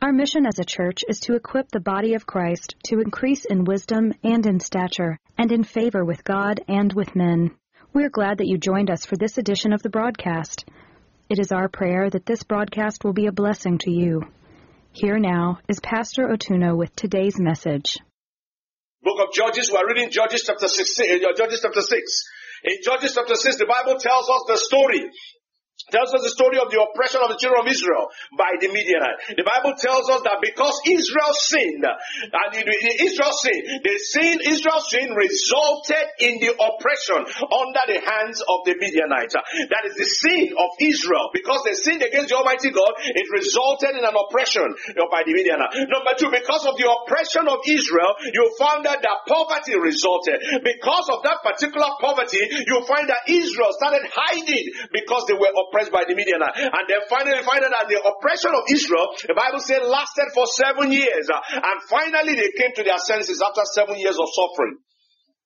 Our mission as a church is to equip the body of Christ to increase in wisdom and in stature, and in favor with God and with men. We're glad that you joined us for this edition of the broadcast. It is our prayer that this broadcast will be a blessing to you. Here now is Pastor Otuno with today's message. Book of Judges, we are reading Judges chapter 6, uh, Judges chapter 6. In Judges chapter 6, the Bible tells us the story tells us the story of the oppression of the children of Israel by the Midianites. The Bible tells us that because Israel sinned, and Israel sinned, the sin, Israel sin resulted in the oppression under the hands of the Midianites. That is the sin of Israel. Because they sinned against the Almighty God, it resulted in an oppression by the Midianites. Number two, because of the oppression of Israel, you found that that poverty resulted. Because of that particular poverty, you find that Israel started hiding because they were oppressed oppressed by the Midianites. And then finally find out that the oppression of Israel, the Bible said, lasted for seven years. And finally they came to their senses after seven years of suffering.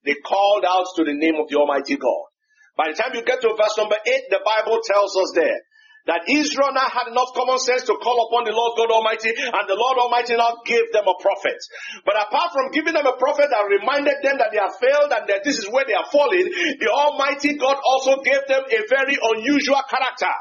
They called out to the name of the Almighty God. By the time you get to verse number eight, the Bible tells us there that Israel now had enough common sense to call upon the Lord God Almighty, and the Lord Almighty now gave them a prophet. But apart from giving them a prophet that reminded them that they have failed and that this is where they are falling, the Almighty God also gave them a very unusual character.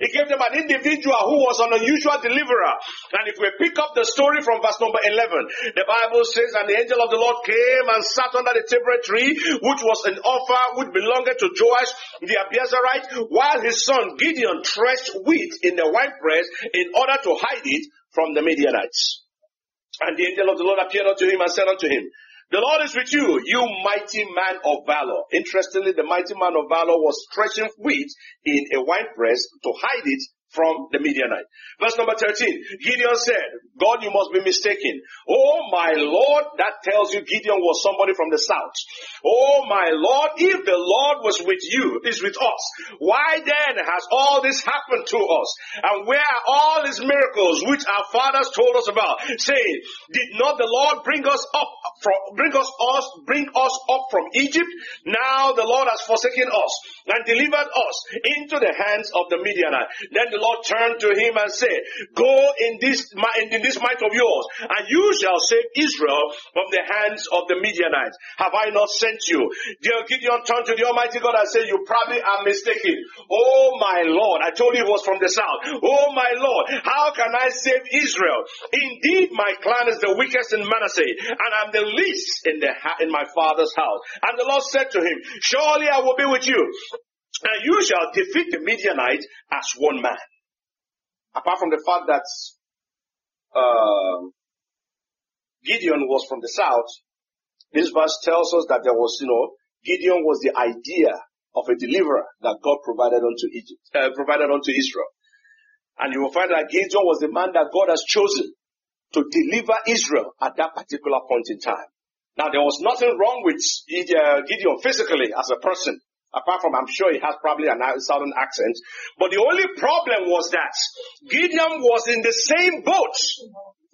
He gave them an individual who was an unusual deliverer. And if we pick up the story from verse number 11, the Bible says, And the angel of the Lord came and sat under the terebinth tree, which was an Ophrah which belonged to Joash the Abiezrite, while his son Gideon threshed wheat in the winepress in order to hide it from the Midianites. And the angel of the Lord appeared unto him and said unto him, the Lord is with you, you mighty man of valor. Interestingly, the mighty man of valor was threshing wheat in a winepress to hide it from the Midianite. Verse number 13. Gideon said, God, you must be mistaken. Oh my Lord, that tells you Gideon was somebody from the south. Oh my Lord, if the Lord was with you, is with us, why then has all this happened to us? And where are all these miracles which our fathers told us about, saying, did not the Lord bring us up from, bring us, us, bring us up from Egypt? Now the Lord has forsaken us and delivered us into the hands of the Midianite. Then the Lord turned to him and said, Go in this, in this might of yours, and you shall save Israel from the hands of the Midianites. Have I not sent you? Dear Gideon turned to the Almighty God and said, You probably are mistaken. Oh my Lord, I told you it was from the south. Oh my Lord, how can I save Israel? Indeed, my clan is the weakest in Manasseh, and I'm the least in the in my father's house. And the Lord said to him, Surely I will be with you, and you shall defeat the Midianites as one man apart from the fact that uh, Gideon was from the south, this verse tells us that there was, you know, Gideon was the idea of a deliverer that God provided unto Egypt, uh, provided unto Israel. And you will find that Gideon was the man that God has chosen to deliver Israel at that particular point in time. Now there was nothing wrong with uh, Gideon physically as a person. Apart from, I'm sure he has probably a southern accent. But the only problem was that Gideon was in the same boat.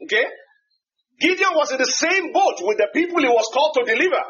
Okay? Gideon was in the same boat with the people he was called to deliver.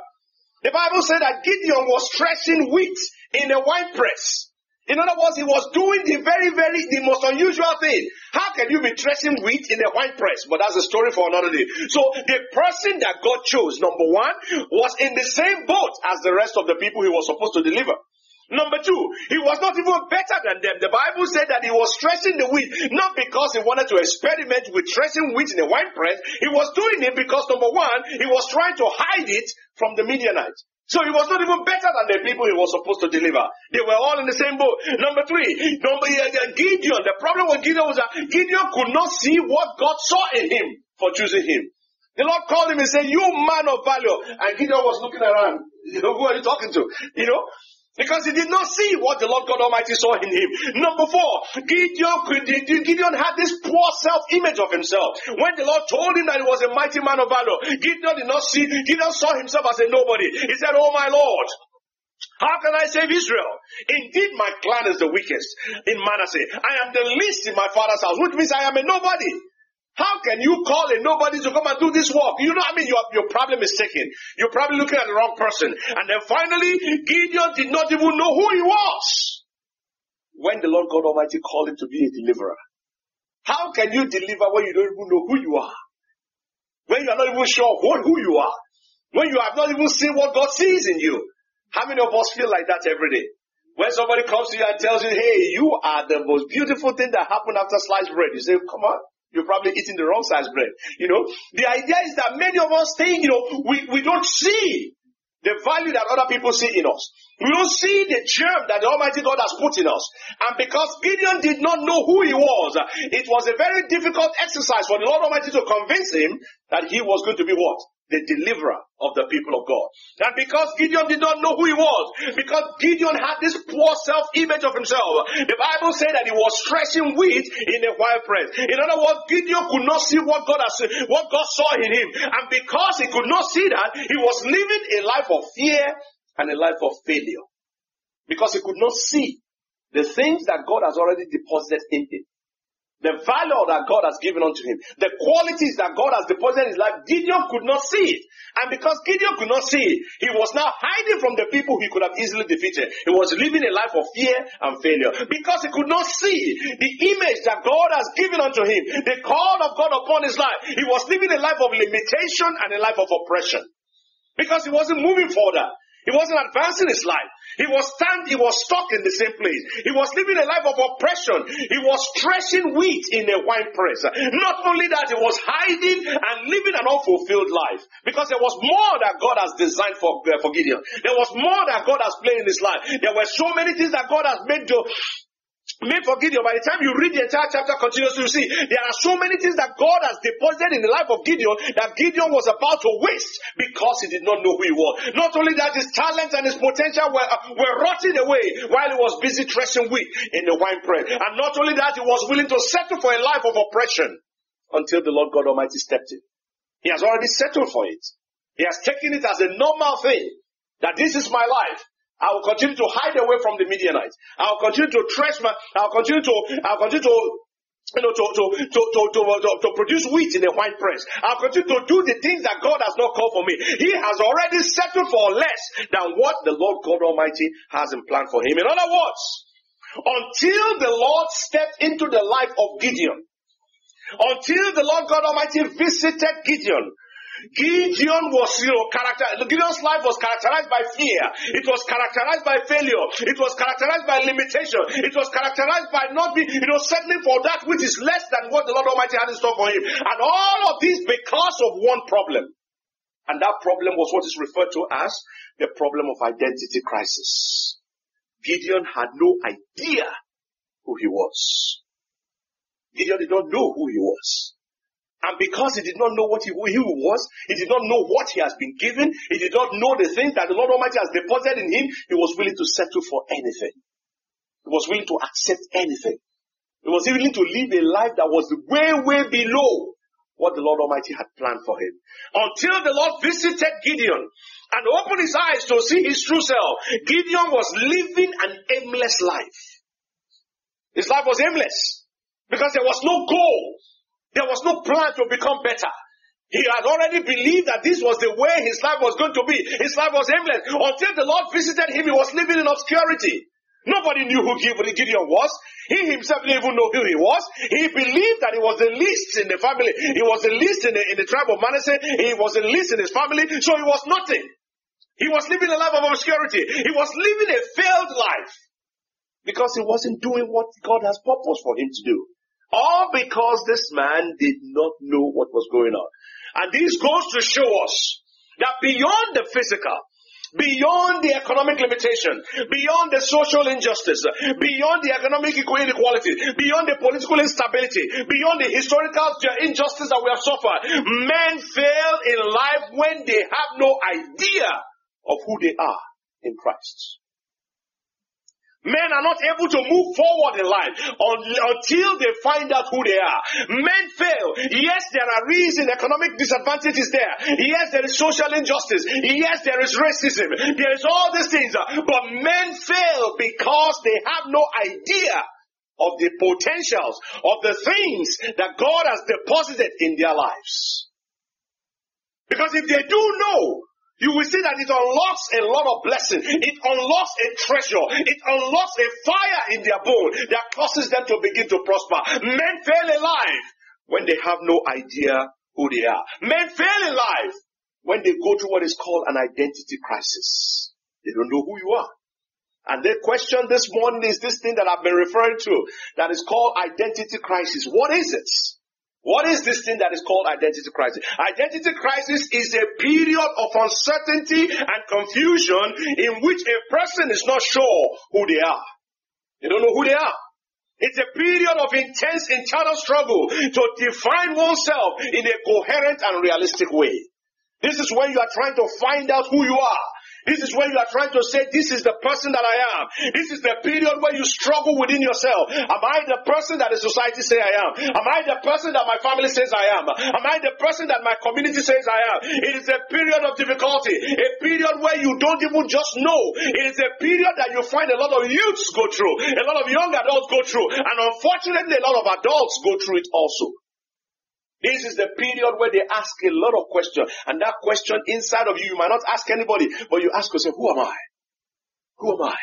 The Bible said that Gideon was threshing wheat in a wine press. In other words, he was doing the very, very, the most unusual thing. How can you be threshing wheat in a wine press? But that's a story for another day. So the person that God chose, number one, was in the same boat as the rest of the people he was supposed to deliver. Number two, he was not even better than them. The Bible said that he was threshing the wheat, not because he wanted to experiment with threshing wheat in a wine press. He was doing it because number one, he was trying to hide it from the Midianites. So he was not even better than the people he was supposed to deliver. They were all in the same boat. Number three, number uh, Gideon. The problem with Gideon was that Gideon could not see what God saw in him for choosing him. The Lord called him and said, "You man of value." And Gideon was looking around. Who are you talking to? You know. Because he did not see what the Lord God Almighty saw in him. Number four, Gideon, Gideon had this poor self-image of himself. When the Lord told him that he was a mighty man of valor, Gideon did not see, Gideon saw himself as a nobody. He said, Oh my Lord, how can I save Israel? Indeed, my clan is the weakest in Manasseh. I am the least in my father's house, which means I am a nobody. How can you call a nobody to come and do this work? You know, what I mean, your, your problem is taken. You're probably looking at the wrong person. And then finally, Gideon did not even know who he was. When the Lord God Almighty called him to be a deliverer. How can you deliver when you don't even know who you are? When you are not even sure what, who you are? When you have not even seen what God sees in you? How many of us feel like that every day? When somebody comes to you and tells you, hey, you are the most beautiful thing that happened after sliced bread, you say, come on, you're probably eating the wrong size bread. You know, the idea is that many of us think, you know, we, we don't see the value that other people see in us. We don't see the germ that the Almighty God has put in us. And because Gideon did not know who he was, it was a very difficult exercise for the Lord Almighty to convince him that he was going to be what? The deliverer of the people of God. And because Gideon did not know who he was, because Gideon had this poor self-image of himself, the Bible said that he was threshing wheat in a wild press. In other words, Gideon could not see what God has, what God saw in him. And because he could not see that, he was living a life of fear and a life of failure. Because he could not see the things that God has already deposited in him. The value that God has given unto him. The qualities that God has deposited in his life. Gideon could not see it. And because Gideon could not see it, he was now hiding from the people he could have easily defeated. He was living a life of fear and failure. Because he could not see the image that God has given unto him. The call of God upon his life. He was living a life of limitation and a life of oppression. Because he wasn't moving further. He wasn't advancing his life. He was stand, he was stuck in the same place. He was living a life of oppression. He was threshing wheat in a wine press. Not only that, he was hiding and living an unfulfilled life. Because there was more that God has designed for, uh, for Gideon. There was more that God has planned in his life. There were so many things that God has made to, Made forgive you. By the time you read the entire chapter continuously, you see there are so many things that God has deposited in the life of Gideon that Gideon was about to waste because he did not know who he was. Not only that, his talent and his potential were, uh, were rotting away while he was busy threshing wheat in the wine press. And not only that, he was willing to settle for a life of oppression until the Lord God Almighty stepped in. He has already settled for it. He has taken it as a normal thing that this is my life. I will continue to hide away from the Midianites. I will continue to my, I will continue to, I will continue to, you know, to, to, to, to, to, to, to produce wheat in a wine press. I'll continue to do the things that God has not called for me. He has already settled for less than what the Lord God Almighty has in plan for him. In other words, until the Lord stepped into the life of Gideon, until the Lord God Almighty visited Gideon, Gideon was, you know, character, Gideon's life was characterized by fear. It was characterized by failure. It was characterized by limitation. It was characterized by not being, you know, settling for that which is less than what the Lord Almighty had in store for him. And all of this because of one problem. And that problem was what is referred to as the problem of identity crisis. Gideon had no idea who he was. Gideon did not know who he was. And because he did not know what he, who he was, he did not know what he has been given, he did not know the things that the Lord Almighty has deposited in him, he was willing to settle for anything. He was willing to accept anything. He was willing to live a life that was way, way below what the Lord Almighty had planned for him. Until the Lord visited Gideon and opened his eyes to see his true self, Gideon was living an aimless life. His life was aimless because there was no goal. There was no plan to become better. He had already believed that this was the way his life was going to be. His life was aimless. Until the Lord visited him, he was living in obscurity. Nobody knew who Gideon was. He himself didn't even know who he was. He believed that he was the least in the family. He was the least in the, in the tribe of Manasseh. He was the least in his family. So he was nothing. He was living a life of obscurity. He was living a failed life because he wasn't doing what God has purposed for him to do. All because this man did not know what was going on. And this goes to show us that beyond the physical, beyond the economic limitation, beyond the social injustice, beyond the economic inequality, beyond the political instability, beyond the historical injustice that we have suffered, men fail in life when they have no idea of who they are in Christ. Men are not able to move forward in life until they find out who they are. Men fail. Yes, there are reasons, economic disadvantages there. Yes, there is social injustice. Yes, there is racism. There is all these things. Uh, but men fail because they have no idea of the potentials of the things that God has deposited in their lives. Because if they do know you will see that it unlocks a lot of blessing. It unlocks a treasure. It unlocks a fire in their bone that causes them to begin to prosper. Men fail in life when they have no idea who they are. Men fail in life when they go through what is called an identity crisis. They don't know who you are. And the question this morning is this thing that I've been referring to that is called identity crisis. What is it? What is this thing that is called identity crisis? Identity crisis is a period of uncertainty and confusion in which a person is not sure who they are. They don't know who they are. It's a period of intense internal struggle to define oneself in a coherent and realistic way. This is when you are trying to find out who you are. This is where you are trying to say, this is the person that I am. This is the period where you struggle within yourself. Am I the person that the society say I am? Am I the person that my family says I am? Am I the person that my community says I am? It is a period of difficulty. A period where you don't even just know. It is a period that you find a lot of youths go through. A lot of young adults go through. And unfortunately, a lot of adults go through it also. This is the period where they ask a lot of questions. And that question inside of you, you might not ask anybody, but you ask yourself, who am I? Who am I?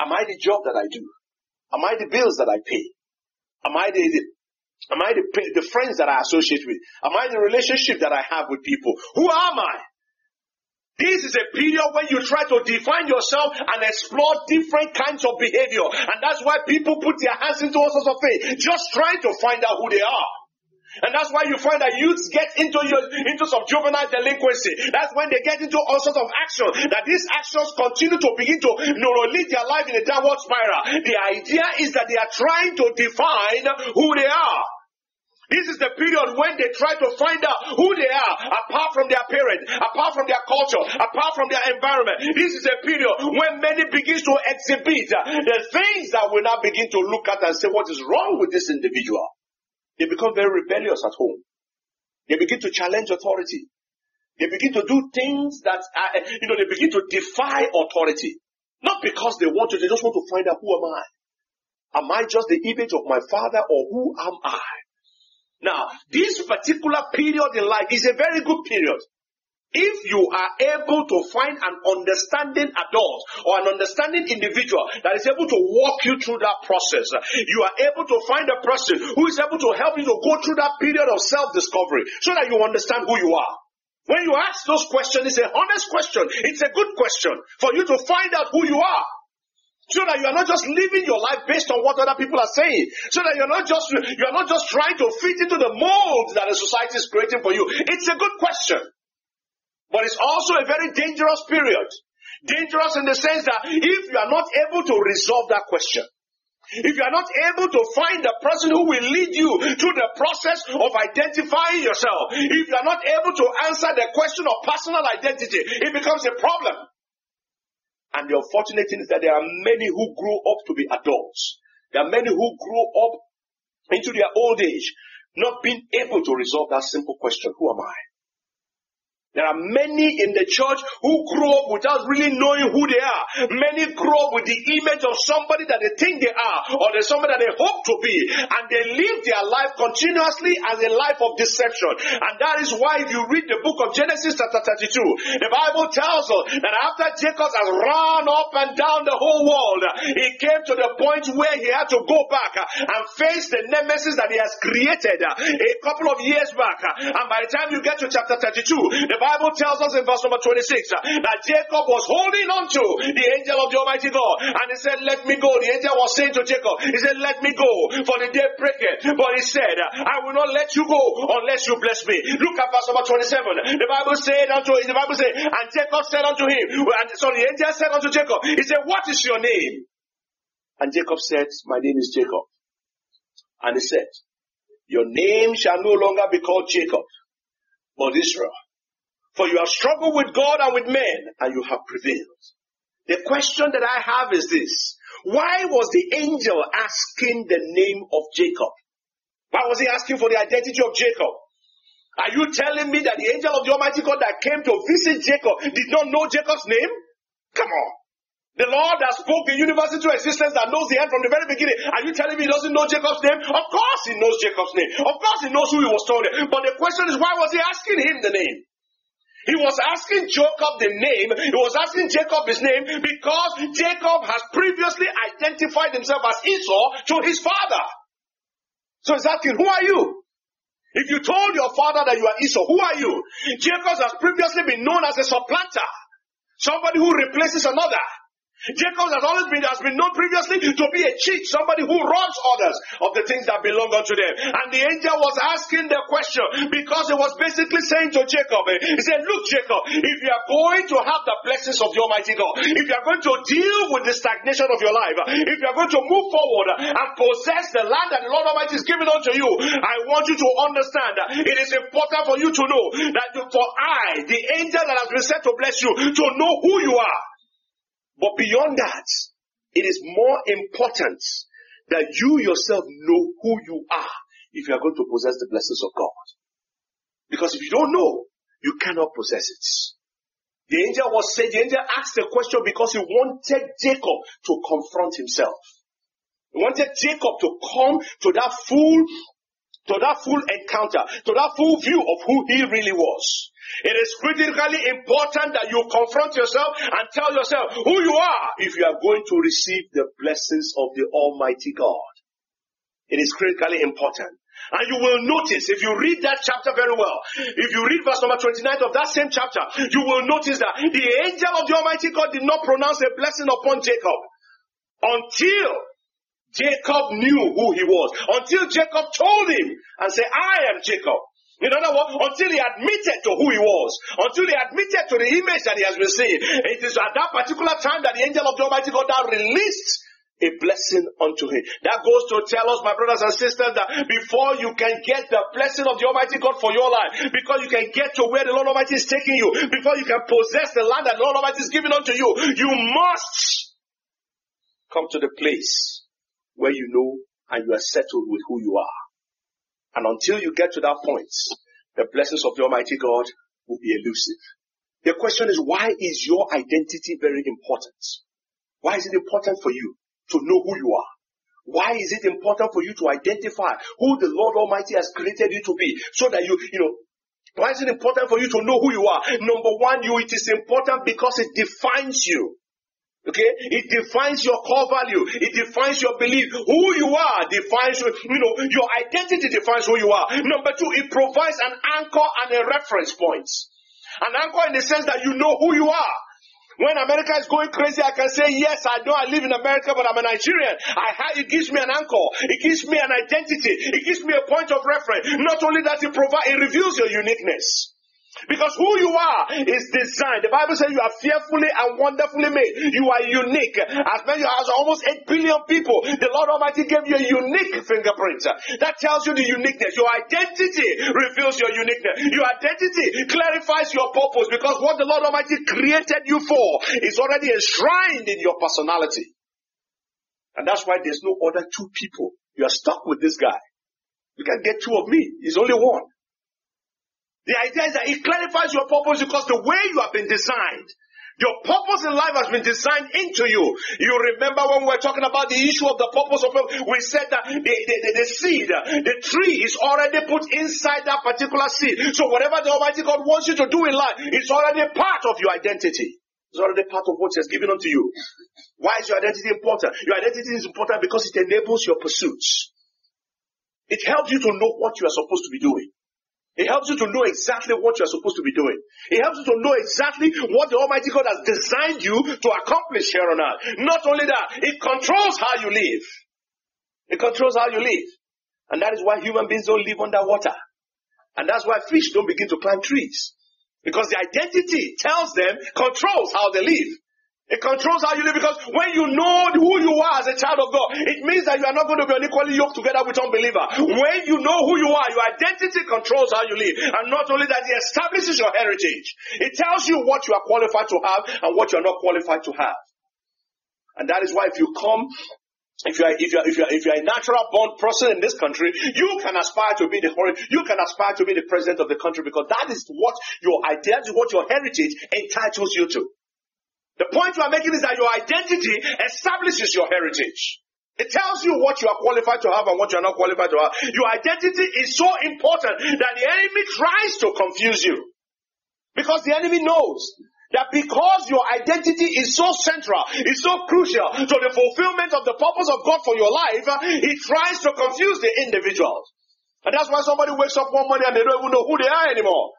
Am I the job that I do? Am I the bills that I pay? Am I the, the am I the, the friends that I associate with? Am I the relationship that I have with people? Who am I? This is a period when you try to define yourself and explore different kinds of behavior. And that's why people put their hands into all sorts of things, just trying to find out who they are. And that's why you find that youths get into your, into some juvenile delinquency. That's when they get into all sorts of action. That these actions continue to begin to lead their life in a downward spiral. The idea is that they are trying to define who they are. This is the period when they try to find out who they are apart from their parents, apart from their culture, apart from their environment. This is a period when many begins to exhibit the things that we now begin to look at and say, what is wrong with this individual? They become very rebellious at home. They begin to challenge authority. They begin to do things that, are, you know, they begin to defy authority. Not because they want to, they just want to find out who am I? Am I just the image of my father or who am I? Now, this particular period in life is a very good period. If you are able to find an understanding adult or an understanding individual that is able to walk you through that process, you are able to find a person who is able to help you to go through that period of self-discovery so that you understand who you are. When you ask those questions, it's a honest question. It's a good question for you to find out who you are. So that you are not just living your life based on what other people are saying. So that you're not just, you're not just trying to fit into the mold that the society is creating for you. It's a good question. But it's also a very dangerous period. Dangerous in the sense that if you are not able to resolve that question, if you are not able to find the person who will lead you through the process of identifying yourself, if you are not able to answer the question of personal identity, it becomes a problem. And the unfortunate thing is that there are many who grow up to be adults. There are many who grow up into their old age, not being able to resolve that simple question, who am I? There are many in the church who grow up without really knowing who they are. Many grow up with the image of somebody that they think they are or there's somebody that they hope to be. And they live their life continuously as a life of deception. And that is why if you read the book of Genesis chapter 32, the Bible tells us that after Jacob has run up and down the whole world, he came to the point where he had to go back and face the nemesis that he has created a couple of years back. And by the time you get to chapter 32, the Bible tells us in verse number 26 uh, that Jacob was holding on to the angel of the Almighty God and he said, Let me go. The angel was saying to Jacob, He said, Let me go for the day breaketh. But he said, I will not let you go unless you bless me. Look at verse number 27. The Bible said unto the Bible said, and Jacob said unto him, and so the angel said unto Jacob, He said, What is your name? And Jacob said, My name is Jacob. And he said, Your name shall no longer be called Jacob, but Israel. For you have struggled with God and with men, and you have prevailed. The question that I have is this. Why was the angel asking the name of Jacob? Why was he asking for the identity of Jacob? Are you telling me that the angel of the Almighty God that came to visit Jacob did not know Jacob's name? Come on. The Lord that spoke the universe into existence that knows the end from the very beginning. Are you telling me he doesn't know Jacob's name? Of course he knows Jacob's name. Of course he knows who he was told. But the question is, why was he asking him the name? He was asking Jacob the name. He was asking Jacob his name because Jacob has previously identified himself as Esau to his father. So he's asking, who are you? If you told your father that you are Esau, who are you? Jacob has previously been known as a supplanter. Somebody who replaces another. Jacob has always been, has been known previously to be a cheat, somebody who robs others of the things that belong unto them. And the angel was asking the question because he was basically saying to Jacob, he said, look Jacob, if you are going to have the blessings of the Almighty God, if you are going to deal with the stagnation of your life, if you are going to move forward and possess the land that the Lord Almighty is giving unto you, I want you to understand that it is important for you to know that for I, the angel that has been sent to bless you, to know who you are. But beyond that, it is more important that you yourself know who you are if you are going to possess the blessings of God. Because if you don't know, you cannot possess it. The angel was saying, the angel asked the question because he wanted Jacob to confront himself. He wanted Jacob to come to that full, to that full encounter, to that full view of who he really was. It is critically important that you confront yourself and tell yourself who you are if you are going to receive the blessings of the Almighty God. It is critically important. And you will notice, if you read that chapter very well, if you read verse number 29 of that same chapter, you will notice that the angel of the Almighty God did not pronounce a blessing upon Jacob until Jacob knew who he was. Until Jacob told him and said, I am Jacob. In other words, until he admitted to who he was, until he admitted to the image that he has seeing, it is at that particular time that the angel of the Almighty God now released a blessing unto him. That goes to tell us, my brothers and sisters, that before you can get the blessing of the Almighty God for your life, because you can get to where the Lord Almighty is taking you, before you can possess the land that the Lord Almighty is giving unto you, you must come to the place where you know and you are settled with who you are. And until you get to that point, the blessings of the Almighty God will be elusive. The question is, why is your identity very important? Why is it important for you to know who you are? Why is it important for you to identify who the Lord Almighty has created you to be so that you, you know, why is it important for you to know who you are? Number one, you, it is important because it defines you. Okay? It defines your core value. It defines your belief. Who you are defines, you know, your identity defines who you are. Number two, it provides an anchor and a reference point. An anchor in the sense that you know who you are. When America is going crazy, I can say, yes, I know I live in America, but I'm a Nigerian. I it gives me an anchor. It gives me an identity. It gives me a point of reference. Not only that, it provides, it reveals your uniqueness. Because who you are is designed. The Bible says you are fearfully and wonderfully made. You are unique. As many as almost 8 billion people, the Lord Almighty gave you a unique fingerprint. That tells you the uniqueness. Your identity reveals your uniqueness. Your identity clarifies your purpose because what the Lord Almighty created you for is already enshrined in your personality. And that's why there's no other two people. You are stuck with this guy. You can't get two of me. He's only one. The idea is that it clarifies your purpose because the way you have been designed, your purpose in life has been designed into you. You remember when we were talking about the issue of the purpose of life, we said that the, the, the, the, seed, the tree is already put inside that particular seed. So whatever the Almighty God wants you to do in life, it's already part of your identity. It's already part of what He has given unto you. Why is your identity important? Your identity is important because it enables your pursuits. It helps you to know what you are supposed to be doing. It helps you to know exactly what you're supposed to be doing. It helps you to know exactly what the Almighty God has designed you to accomplish here on earth. Not only that, it controls how you live. It controls how you live. And that is why human beings don't live underwater. And that's why fish don't begin to climb trees. Because the identity tells them, controls how they live. It controls how you live because when you know who you are as a child of God, it means that you are not going to be unequally yoked together with unbeliever. When you know who you are, your identity controls how you live. And not only that, it establishes your heritage. It tells you what you are qualified to have and what you are not qualified to have. And that is why if you come if you are if you are if you are if you are a natural born person in this country, you can aspire to be the you can aspire to be the president of the country because that is what your identity, what your heritage entitles you to. The point you are making is that your identity establishes your heritage. It tells you what you are qualified to have and what you are not qualified to have. Your identity is so important that the enemy tries to confuse you. Because the enemy knows that because your identity is so central, is so crucial to the fulfillment of the purpose of God for your life, he tries to confuse the individuals. And that's why somebody wakes up one morning and they don't even know who they are anymore.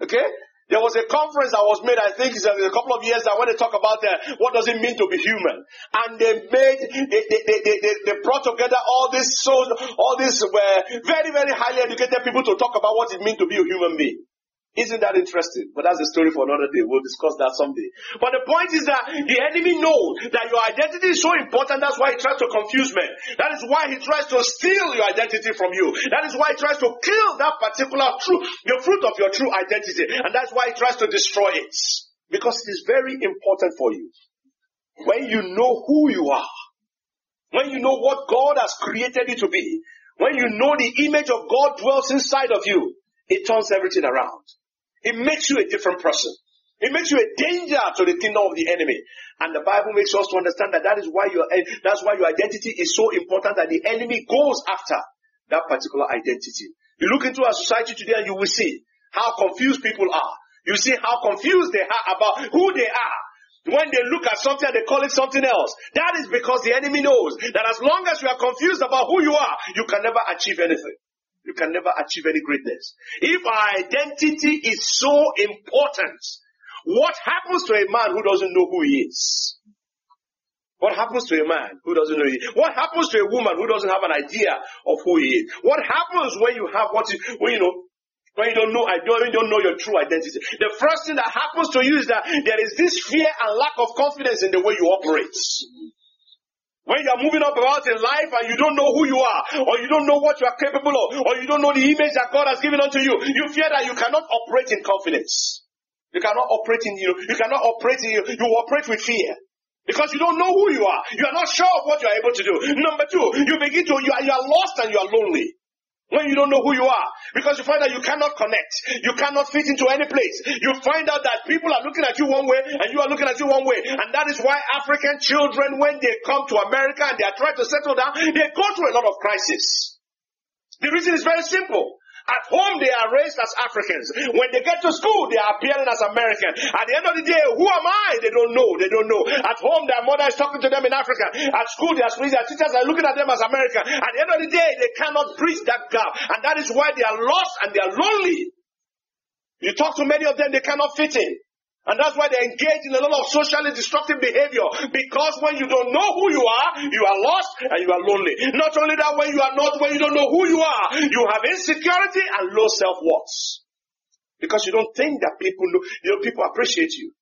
Okay? There was a conference that was made, I think, a couple of years that when they talk about uh, what does it mean to be human, and they made, they, they, they, they, they brought together all these, souls, all these were very, very highly educated people to talk about what it means to be a human being. Isn't that interesting? But that's a story for another day. We'll discuss that someday. But the point is that the enemy knows that your identity is so important. That's why he tries to confuse men. That is why he tries to steal your identity from you. That is why he tries to kill that particular truth, the fruit of your true identity. And that's why he tries to destroy it. Because it is very important for you. When you know who you are, when you know what God has created you to be, when you know the image of God dwells inside of you, it turns everything around. It makes you a different person. It makes you a danger to the kingdom of the enemy. And the Bible makes us to understand that that is why your, eh, that's why your identity is so important that the enemy goes after that particular identity. You look into our society today and you will see how confused people are. You see how confused they are about who they are. When they look at something and they call it something else. That is because the enemy knows that as long as you are confused about who you are, you can never achieve anything you can never achieve any greatness. If our identity is so important, what happens to a man who doesn't know who he is? What happens to a man who doesn't know? He, what happens to a woman who doesn't have an idea of who he is? What happens when you have what you, when you know, when you don't know, I don't, you don't know your true identity? The first thing that happens to you is that there is this fear and lack of confidence in the way you operate. When you are moving up about in life and you don't know who you are, or you don't know what you are capable of, or you don't know the image that God has given unto you, you fear that you cannot operate in confidence. You cannot operate in you. You cannot operate in you. You operate with fear. Because you don't know who you are. You are not sure of what you are able to do. Number two, you begin to, you are, you are lost and you are lonely. When you don't know who you are. Because you find that you cannot connect. You cannot fit into any place. You find out that people are looking at you one way and you are looking at you one way. And that is why African children, when they come to America and they are trying to settle down, they go through a lot of crisis. The reason is very simple. At home, they are raised as Africans. When they get to school, they are appearing as American. At the end of the day, who am I? They don't know. They don't know. At home, their mother is talking to them in Africa. At school, their their teachers are looking at them as American. At the end of the day, they cannot bridge that gap. And that is why they are lost and they are lonely. You talk to many of them, they cannot fit in. And that's why they engage in a lot of socially destructive behavior. Because when you don't know who you are, you are lost and you are lonely. Not only that, when you are not, when you don't know who you are, you have insecurity and low self-worth. Because you don't think that people know, you know, people appreciate you.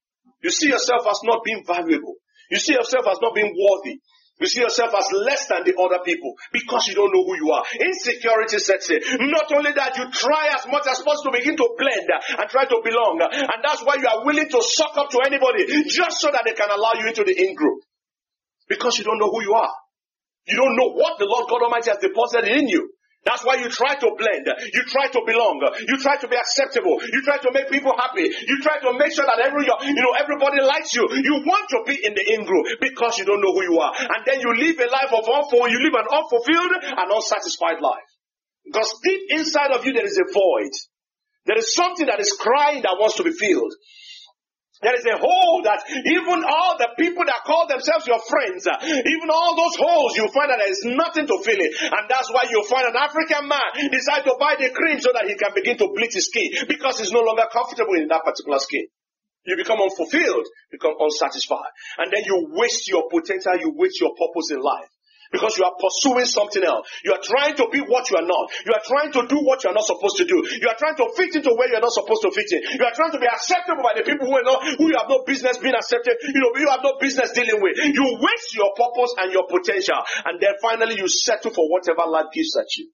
You see yourself as not being valuable. You see yourself as not being worthy. You see yourself as less than the other people because you don't know who you are. Insecurity sets in. Not only that, you try as much as possible to begin to blend and try to belong. And that's why you are willing to suck up to anybody just so that they can allow you into the in group. Because you don't know who you are. You don't know what the Lord God Almighty has deposited in you. That's why you try to blend. You try to belong. You try to be acceptable. You try to make people happy. You try to make sure that every, you know, everybody likes you. You want to be in the in group because you don't know who you are. And then you live a life of unfulfilled, you live an unfulfilled and unsatisfied life. Because deep inside of you there is a void. There is something that is crying that wants to be filled. There is a hole that even all the people that call themselves your friends, uh, even all those holes, you find that there is nothing to fill it. And that's why you find an African man decide to buy the cream so that he can begin to bleach his skin because he's no longer comfortable in that particular skin. You become unfulfilled, become unsatisfied. And then you waste your potential, you waste your purpose in life. Because you are pursuing something else. You are trying to be what you are not. You are trying to do what you are not supposed to do. You are trying to fit into where you are not supposed to fit in. You are trying to be acceptable by the people who are not, who you have no business being accepted. You know, you have no business dealing with. You waste your purpose and your potential. And then finally you settle for whatever life gives at you.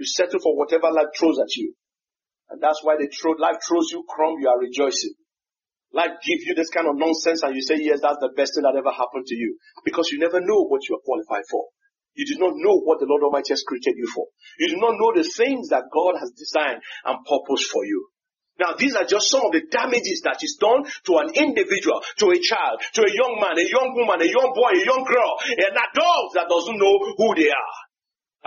You settle for whatever life throws at you. And that's why they throw, life throws you crumb, you are rejoicing. Life give you this kind of nonsense and you say, yes, that's the best thing that ever happened to you. Because you never know what you are qualified for. You do not know what the Lord Almighty has created you for. You do not know the things that God has designed and purposed for you. Now these are just some of the damages that is done to an individual, to a child, to a young man, a young woman, a young boy, a young girl, an adult that doesn't know who they are.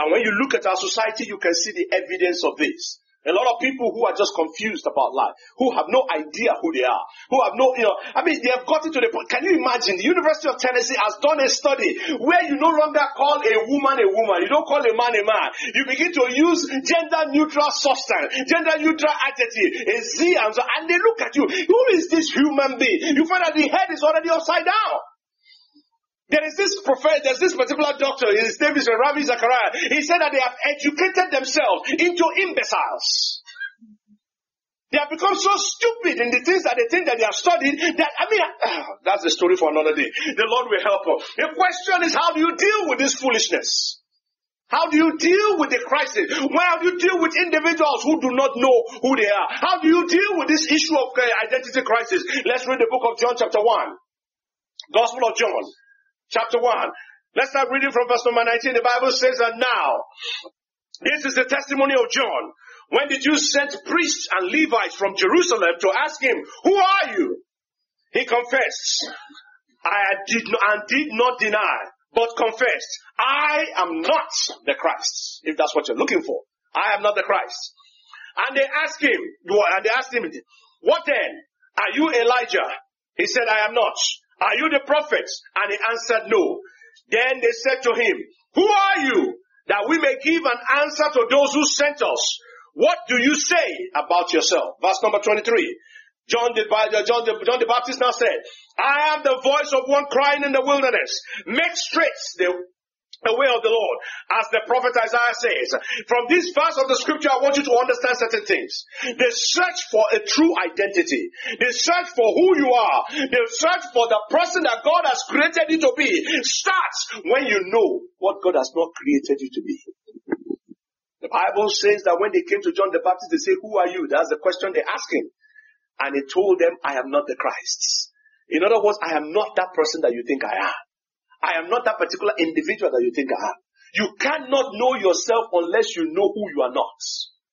And when you look at our society, you can see the evidence of this. A lot of people who are just confused about life, who have no idea who they are, who have no, you know, I mean, they have gotten to the point. Can you imagine? The University of Tennessee has done a study where you no longer call a woman a woman, you don't call a man a man. You begin to use gender neutral substance, gender neutral adjective, a Z, and so, and they look at you. Who is this human being? You find that the head is already upside down. There is this prophet, there's this particular doctor, his name is Ravi Zachariah. He said that they have educated themselves into imbeciles. They have become so stupid in the things that they think that they have studied that, I mean, that's the story for another day. The Lord will help us. The question is, how do you deal with this foolishness? How do you deal with the crisis? How do you deal with individuals who do not know who they are? How do you deal with this issue of uh, identity crisis? Let's read the book of John chapter 1. Gospel of John chapter 1. Let's start reading from verse number 19. The Bible says that now, this is the testimony of John. When the Jews sent priests and Levites from Jerusalem to ask him, who are you? He confessed, I did not, and did not deny, but confessed, I am not the Christ. If that's what you're looking for. I am not the Christ. And they asked him, and they asked him, what then? Are you Elijah? He said, I am not. Are you the prophets? And he answered, No. Then they said to him, Who are you? That we may give an answer to those who sent us. What do you say about yourself? Verse number 23. John the, uh, John, the, John the Baptist now said, I am the voice of one crying in the wilderness. Make straight the the way of the Lord. As the prophet Isaiah says, from this verse of the scripture, I want you to understand certain things. The search for a true identity, the search for who you are, the search for the person that God has created you to be starts when you know what God has not created you to be. The Bible says that when they came to John the Baptist, they say, who are you? That's the question they asked him. And he told them, I am not the Christ. In other words, I am not that person that you think I am. I am not that particular individual that you think I am. You cannot know yourself unless you know who you are not.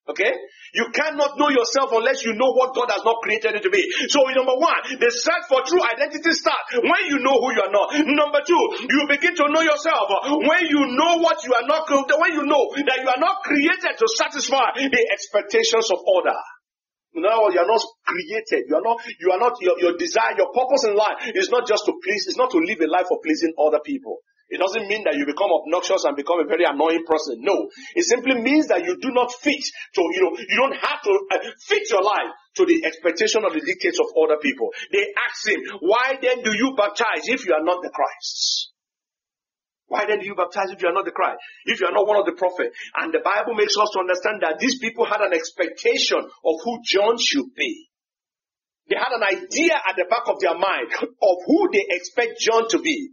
Okay? You cannot know yourself unless you know what God has not created you to be. So number one, the search for true identity starts when you know who you are not. Number two, you begin to know yourself when you know what you are not, when you know that you are not created to satisfy the expectations of order. In other words, you are not created. You are not, you are not, your, your desire, your purpose in life is not just to please, it's not to live a life of pleasing other people. It doesn't mean that you become obnoxious and become a very annoying person. No. It simply means that you do not fit to, you know, you don't have to uh, fit your life to the expectation of the dictates of other people. They ask him, why then do you baptize if you are not the Christ? Why then do you baptize if you are not the Christ? If you are not one of the prophets? And the Bible makes us to understand that these people had an expectation of who John should be. They had an idea at the back of their mind of who they expect John to be.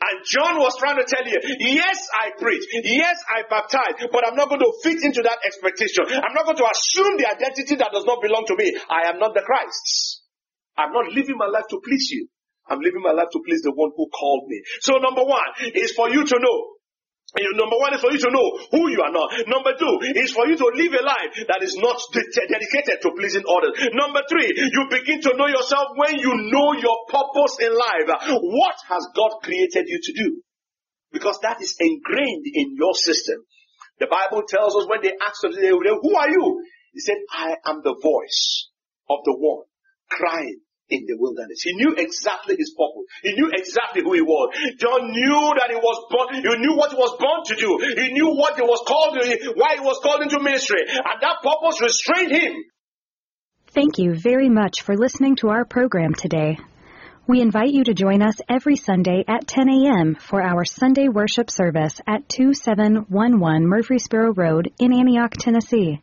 And John was trying to tell you, yes, I preach. Yes, I baptize. But I'm not going to fit into that expectation. I'm not going to assume the identity that does not belong to me. I am not the Christ. I'm not living my life to please you. I'm living my life to please the one who called me. So number one is for you to know. Number one is for you to know who you are not. Number two is for you to live a life that is not dedicated to pleasing others. Number three, you begin to know yourself when you know your purpose in life. What has God created you to do? Because that is ingrained in your system. The Bible tells us when they asked him, who are you? He said, I am the voice of the one crying in the wilderness. He knew exactly his purpose. He knew exactly who he was. John knew that he was born, he knew what he was born to do. He knew what he was called, why he was called into ministry. And that purpose restrained him. Thank you very much for listening to our program today. We invite you to join us every Sunday at 10 a.m. for our Sunday worship service at 2711 Murfreesboro Road in Antioch, Tennessee.